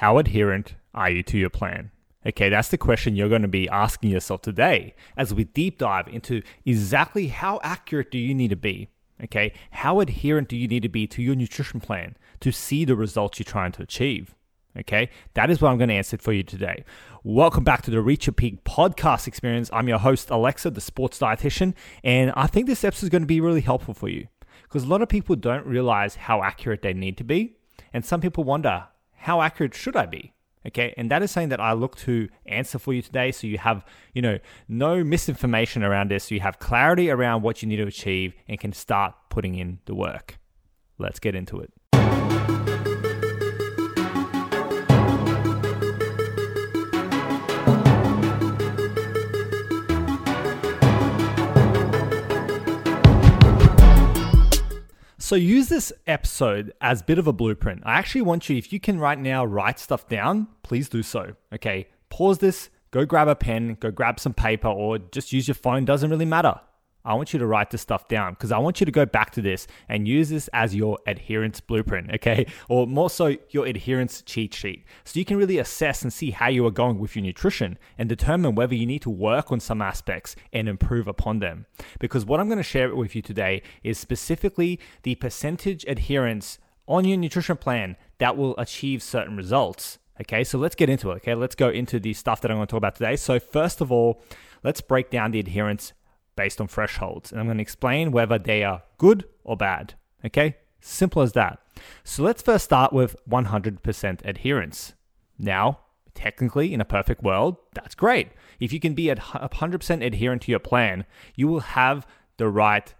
How adherent are you to your plan? Okay, that's the question you're going to be asking yourself today as we deep dive into exactly how accurate do you need to be? Okay, how adherent do you need to be to your nutrition plan to see the results you're trying to achieve? Okay, that is what I'm going to answer for you today. Welcome back to the Reach Your Peak podcast experience. I'm your host, Aleksa, the sports dietitian, and I think this episode is going to be really helpful for you because a lot of people don't realize how accurate they need to be, and some people wonder, how accurate should I be? Okay, and that is something that I look to answer for you today so you have, you know, no misinformation around this, so you have clarity around what you need to achieve and can start putting in the work. Let's get into it. So use this episode as a bit of a blueprint. I actually want you, if you can right now write stuff down, please do so. Okay, pause this, go grab a pen, go grab some paper, or just use your phone, doesn't really matter. I want you to write this stuff down because I want you to go back to this and use this as your adherence blueprint, okay? Or more so, your adherence cheat sheet. So you can really assess and see how you are going with your nutrition and determine whether you need to work on some aspects and improve upon them. Because what I'm going to share with you today is specifically the percentage adherence on your nutrition plan that will achieve certain results. Okay, so let's get into it. Okay, let's go into the stuff that I'm going to talk about today. So, first of all, let's break down the adherence based on thresholds. And I'm going to explain whether they are good or bad. Okay? Simple as that. So let's first start with 100% adherence. Now, technically, in a perfect world, that's great. If you can be at 100% adherent to your plan, you will have the right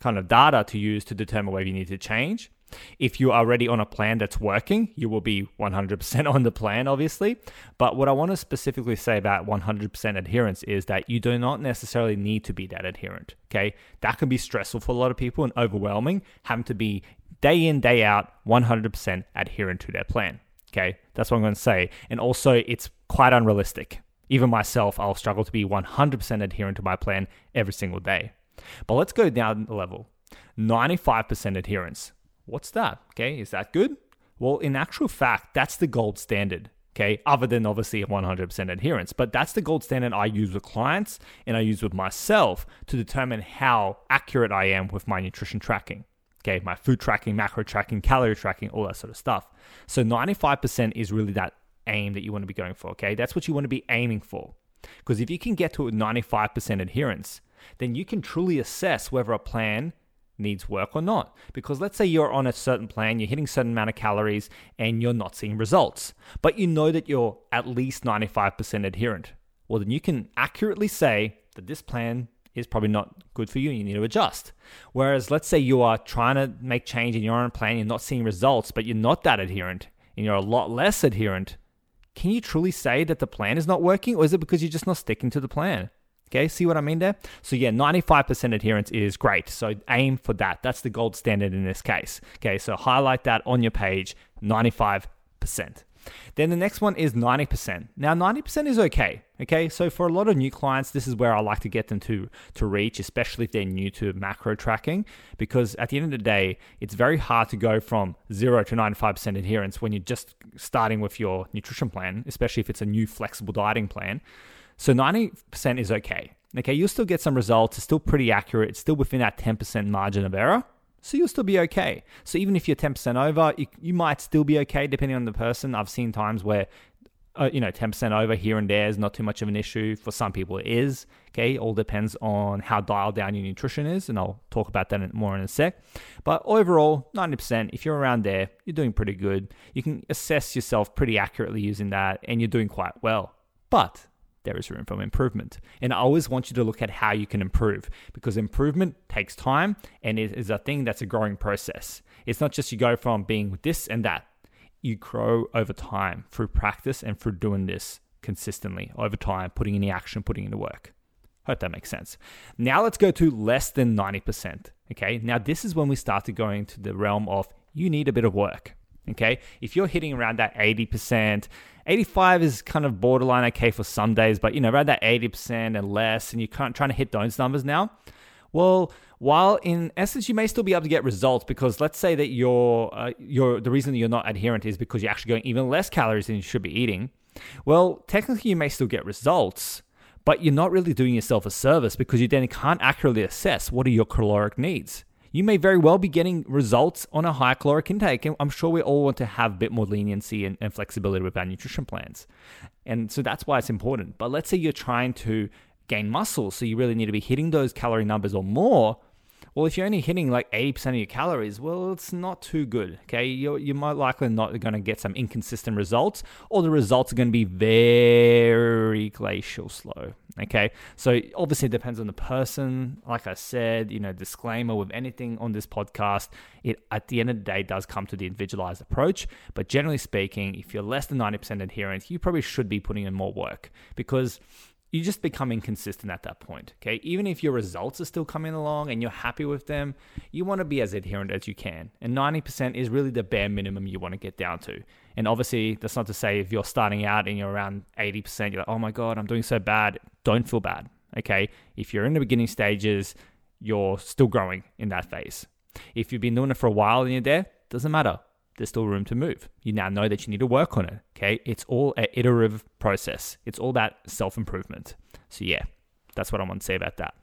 kind of data to use to determine whether you need to change if you are already on a plan that's working, you will be 100% on the plan, obviously. But what I want to specifically say about 100% adherence is that you do not necessarily need to be that adherent. Okay. That can be stressful for a lot of people and overwhelming, having to be day in, day out, 100% adherent to their plan. Okay. That's what I'm going to say. And also, it's quite unrealistic. Even myself, I'll struggle to be 100% adherent to my plan every single day. But let's go down the level 95% adherence. What's that? Okay, is that good? Well, in actual fact, that's the gold standard. Okay, other than obviously 100% adherence, but that's the gold standard I use with clients and I use with myself to determine how accurate I am with my nutrition tracking. Okay, my food tracking, macro tracking, calorie tracking, all that sort of stuff. So 95% is really that aim that you want to be going for. Okay, that's what you want to be aiming for. Because if you can get to a 95% adherence, then you can truly assess whether a plan needs work or not. Because let's say you're on a certain plan, you're hitting certain amount of calories, and you're not seeing results, but you know that you're at least 95% adherent. Well, then you can accurately say that this plan is probably not good for you and you need to adjust. Whereas, let's say you are trying to make change in your own plan, you're not seeing results, but you're not that adherent and you're a lot less adherent. Can you truly say that the plan is not working, or is it because you're just not sticking to the plan? Okay, see what I mean there? So, yeah, 95% adherence is great. So, aim for that. That's the gold standard in this case. Okay, so highlight that on your page 95%. Then the next one is 90%. Now, 90% is okay. Okay, so for a lot of new clients, this is where I like to get them to, to reach, especially if they're new to macro tracking, because at the end of the day, it's very hard to go from zero to 95% adherence when you're just starting with your nutrition plan, especially if it's a new flexible dieting plan. So 90% is okay. Okay, you'll still get some results. It's still pretty accurate. It's still within that 10% margin of error. So you'll still be okay. So even if you're 10% over, you, you might still be okay depending on the person. I've seen times where uh, you know, 10% over here and there is not too much of an issue. For some people, it is. Okay, all depends on how dialed down your nutrition is, and I'll talk about that more in a sec. But overall, 90%, if you're around there, you're doing pretty good. You can assess yourself pretty accurately using that, and you're doing quite well. But there is room for improvement. And I always want you to look at how you can improve because improvement takes time and it is a thing that's a growing process. It's not just you go from being this and that, you grow over time through practice and through doing this consistently over time, putting in the action, putting in the work. Hope that makes sense. Now let's go to less than 90%. Okay, now this is when we start to go into the realm of you need a bit of work. Okay, if you're hitting around that 80%, 85 is kind of borderline okay for some days, but you know, around that 80% and less, and you're trying to hit those numbers now, Well, while in essence you may still be able to get results because let's say that you're, uh, you're the reason you're not adherent is because you're actually going even less calories than you should be eating. Well, technically you may still get results, but you're not really doing yourself a service because you then can't accurately assess what are your caloric needs. You may very well be getting results on a high caloric intake, and I'm sure we all want to have a bit more leniency and, and flexibility with our nutrition plans. And so that's why it's important. But let's say you're trying to gain muscle. So you really need to be hitting those calorie numbers or more. Well, if you're only hitting like 80% of your calories, well, it's not too good. Okay. You're, you're more likely not going to get some inconsistent results, or the results are going to be very glacial slow. Okay. So obviously, it depends on the person. Like I said, you know, disclaimer with anything on this podcast, it at the end of the day does come to the individualized approach. But generally speaking, if you're less than 90% adherence, you probably should be putting in more work because you just become inconsistent at that point. Okay. Even if your results are still coming along and you're happy with them, you want to be as adherent as you can. And 90% is really the bare minimum you want to get down to. And obviously, that's not to say if you're starting out and you're around 80%, you're like, oh my God, I'm doing so bad. Don't feel bad. Okay. If you're in the beginning stages, you're still growing in that phase. If you've been doing it for a while and you're there, doesn't matter there's still room to move. You now know that you need to work on it. Okay. It's all an iterative process, it's all about self improvement. So, yeah, that's what I want to say about that.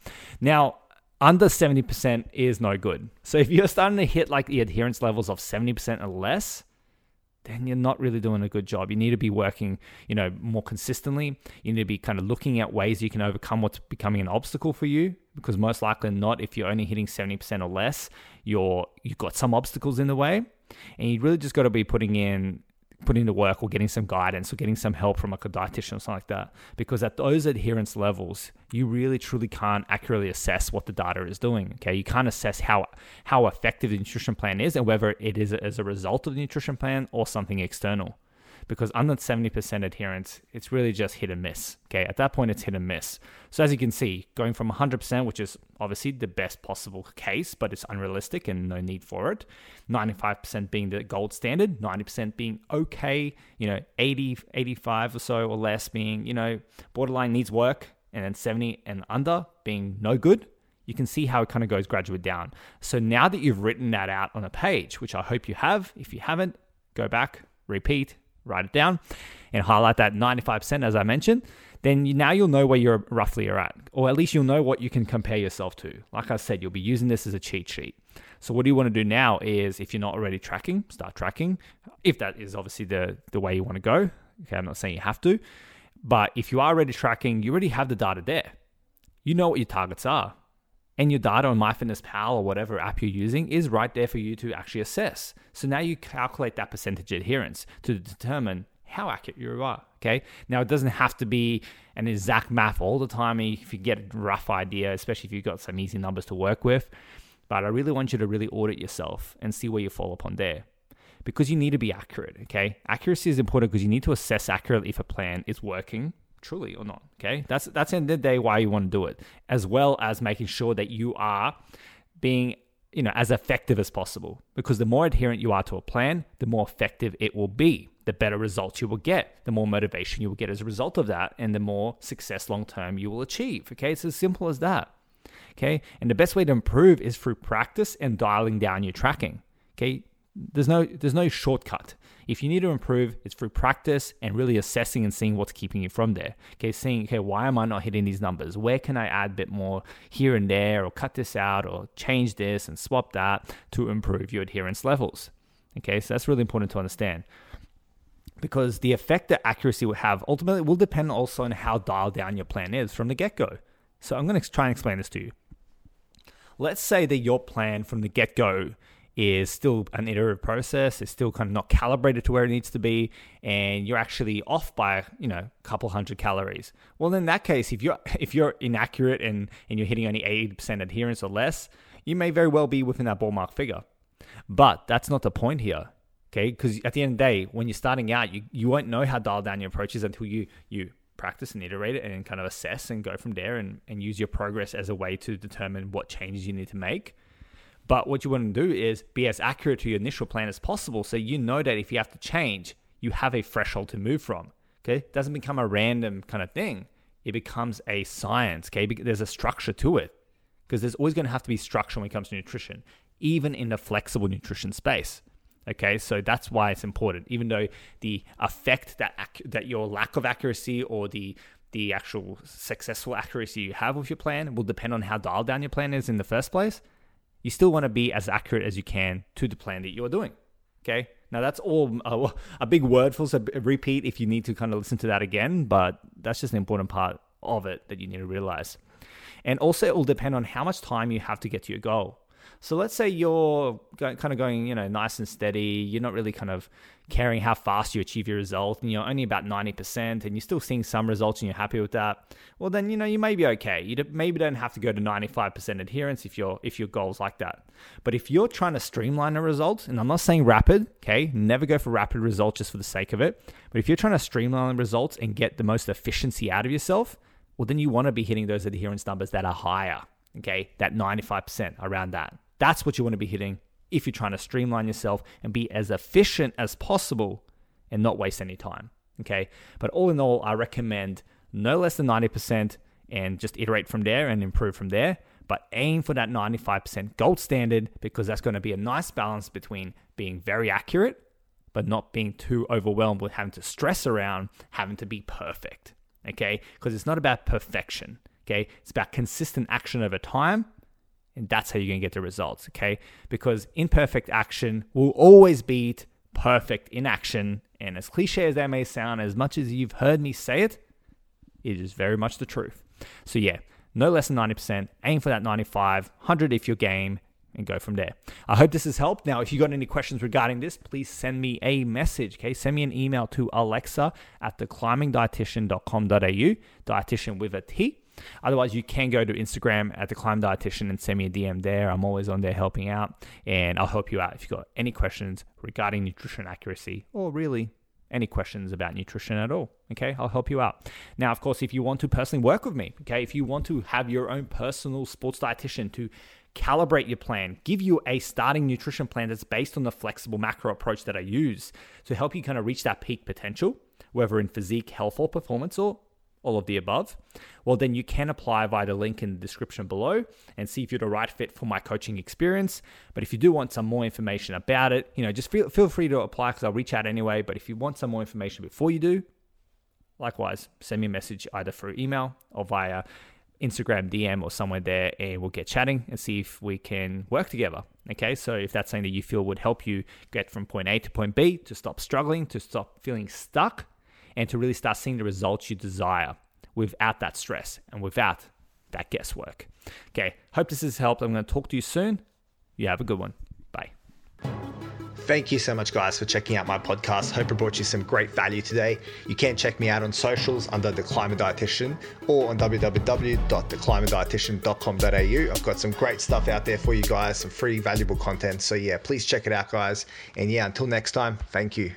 Now, under 70% is no good. So, if you're starting to hit like the adherence levels of 70% or less, then you're not really doing a good job. You need to be working, you know, more consistently. You need to be kind of looking at ways you can overcome what's becoming an obstacle for you. Because most likely not, if you're only hitting 70% or less, you're you've got some obstacles in the way. And you really just got to be putting in putting the work or getting some guidance or getting some help from like a dietitian or something like that. Because at those adherence levels, you really truly can't accurately assess what the data is doing. Okay. You can't assess how how effective the nutrition plan is and whether it is as a result of the nutrition plan or something external because under 70% adherence, it's really just hit and miss. Okay, at that point, it's hit and miss. So, as you can see, going from 100%, which is obviously the best possible case, but it's unrealistic and no need for it, 95% being the gold standard, 90% being okay, you know, 80, 85 or so or less being, you know, borderline needs work, and then 70 and under being no good you can see how it kind of goes gradually down. So now that you've written that out on a page, which I hope you have, if you haven't, go back, repeat, write it down and highlight that 95% as I mentioned, then you, now you'll know where you're roughly are at, or at least you'll know what you can compare yourself to. Like I said, you'll be using this as a cheat sheet. So what do you want to do now is if you're not already tracking, start tracking. If that is obviously the, the way you want to go. Okay, I'm not saying you have to. But if you are already tracking, you already have the data there. You know what your targets are and your data on MyFitnessPal or whatever app you're using is right there for you to actually assess. So now you calculate that percentage adherence to determine how accurate you are. Okay. Now it doesn't have to be an exact math all the time. If you get a rough idea, especially if you've got some easy numbers to work with, but I really want you to really audit yourself and see where you fall upon there. Because you need to be accurate, okay? Accuracy is important because you need to assess accurately if a plan is working truly or not. Okay, that's that's in the day why you want to do it, as well as making sure that you are being you know as effective as possible. Because the more adherent you are to a plan, the more effective it will be. The better results you will get, the more motivation you will get as a result of that, and the more success long term you will achieve. Okay, it's as simple as that. Okay, and the best way to improve is through practice and dialing down your tracking. Okay, there's no there's no shortcut. If you need to improve, it's through practice and really assessing and seeing what's keeping you from there. Okay, seeing okay, why am I not hitting these numbers? Where can I add a bit more here and there, or cut this out, or change this and swap that to improve your adherence levels? Okay, so that's really important to understand because the effect that accuracy will have ultimately will depend also on how dialed down your plan is from the get go. So I'm going to try and explain this to you. Let's say that your plan from the get go is still an iterative process. It's still kind of not calibrated to where it needs to be, and you're actually off by you know a couple hundred calories. Well, in that case, if you're if you're inaccurate and and you're hitting only 80% adherence or less, you may very well be within that ballpark figure. But that's not the point here. Okay, because at the end of the day, when you're starting out, you, you won't know how dialed down your approach is until you you practice and iterate it and kind of assess and go from there and, and use your progress as a way to determine what changes you need to make. But what you want to do is be as accurate to your initial plan as possible so you know that if you have to change, you have a threshold to move from. Okay? It doesn't become a random kind of thing. It becomes a science. Okay? There's a structure to it. because there's always going to have to be structure when it comes to nutrition, even in the flexible nutrition space. Okay, so that's why it's important. Even though the effect that that your lack of accuracy or the the actual successful accuracy you have with your plan will depend on how dialed down your plan is in the first place. You still want to be as accurate as you can to the plan that you're doing. Okay, now that's all a, big word for so repeat if you need to kind of listen to that again, but that's just an important part of it that you need to realize. And also, it will depend on how much time you have to get to your goal. So let's say you're kind of going, you know, nice and steady. You're not really kind of caring how fast you achieve your result, and you're only about 90%, and you're still seeing some results, and you're happy with that. Well, then you know you may be okay. You maybe don't have to go to 95% adherence if your if your goal's like that. But if you're trying to streamline a result, and I'm not saying rapid, okay, never go for rapid results just for the sake of it. But if you're trying to streamline results and get the most efficiency out of yourself, well, then you want to be hitting those adherence numbers that are higher, okay, that 95% around that. That's what you want to be hitting if you're trying to streamline yourself and be as efficient as possible and not waste any time, okay? But all in all, I recommend no less than 90% and just iterate from there and improve from there. But aim for that 95% gold standard because that's going to be a nice balance between being very accurate, but not being too overwhelmed with having to stress around having to be perfect okay? Because it's not about perfection, okay? It's about consistent action over time, and that's how you're gonna get the results, okay? Because imperfect action will always beat perfect inaction. And as cliche as that may sound, as much as you've heard me say it, it is very much the truth. So, yeah, no less than 90%, aim for that 95, 100 if you're game, and go from there. I hope this has helped. Now, if you've got any questions regarding this, please send me a message. Okay, send me an email to aleksa at theclimbingdietitian.com.au, dietitian with a T. Otherwise, you can go to Instagram at the Climb Dietitian and send me a DM there. I'm always on there helping out, and I'll help you out if you've got any questions regarding nutrition accuracy or really any questions about nutrition at all. Okay, I'll help you out. Now, of course, if you want to personally work with me, okay, if you want to have your own personal sports dietitian to calibrate your plan, give you a starting nutrition plan that's based on the flexible macro approach that I use to help you kind of reach that peak potential, whether in physique, health, or performance, or all of the above, well, then you can apply via the link in the description below and see if you're the right fit for my coaching experience. But if you do want some more information about it, you know, just feel, feel free to apply because I'll reach out anyway. But if you want some more information before you do, likewise, send me a message either through email or via Instagram DM or somewhere there, and we'll get chatting and see if we can work together. Okay, so if that's something that you feel would help you get from point A to point B, to stop struggling, to stop feeling stuck, and to really start seeing the results you desire without that stress and without that guesswork. Okay, hope this has helped. I'm going to talk to you soon. You have a good one. Bye. Thank you so much, guys, for checking out my podcast. Hope it brought you some great value today. You can check me out on socials under The Climbing Dietitian or on www.theclimbingdietitian.com.au. I've got some great stuff out there for you guys, some free, valuable content. So, yeah, please check it out, guys. And yeah, until next time, thank you.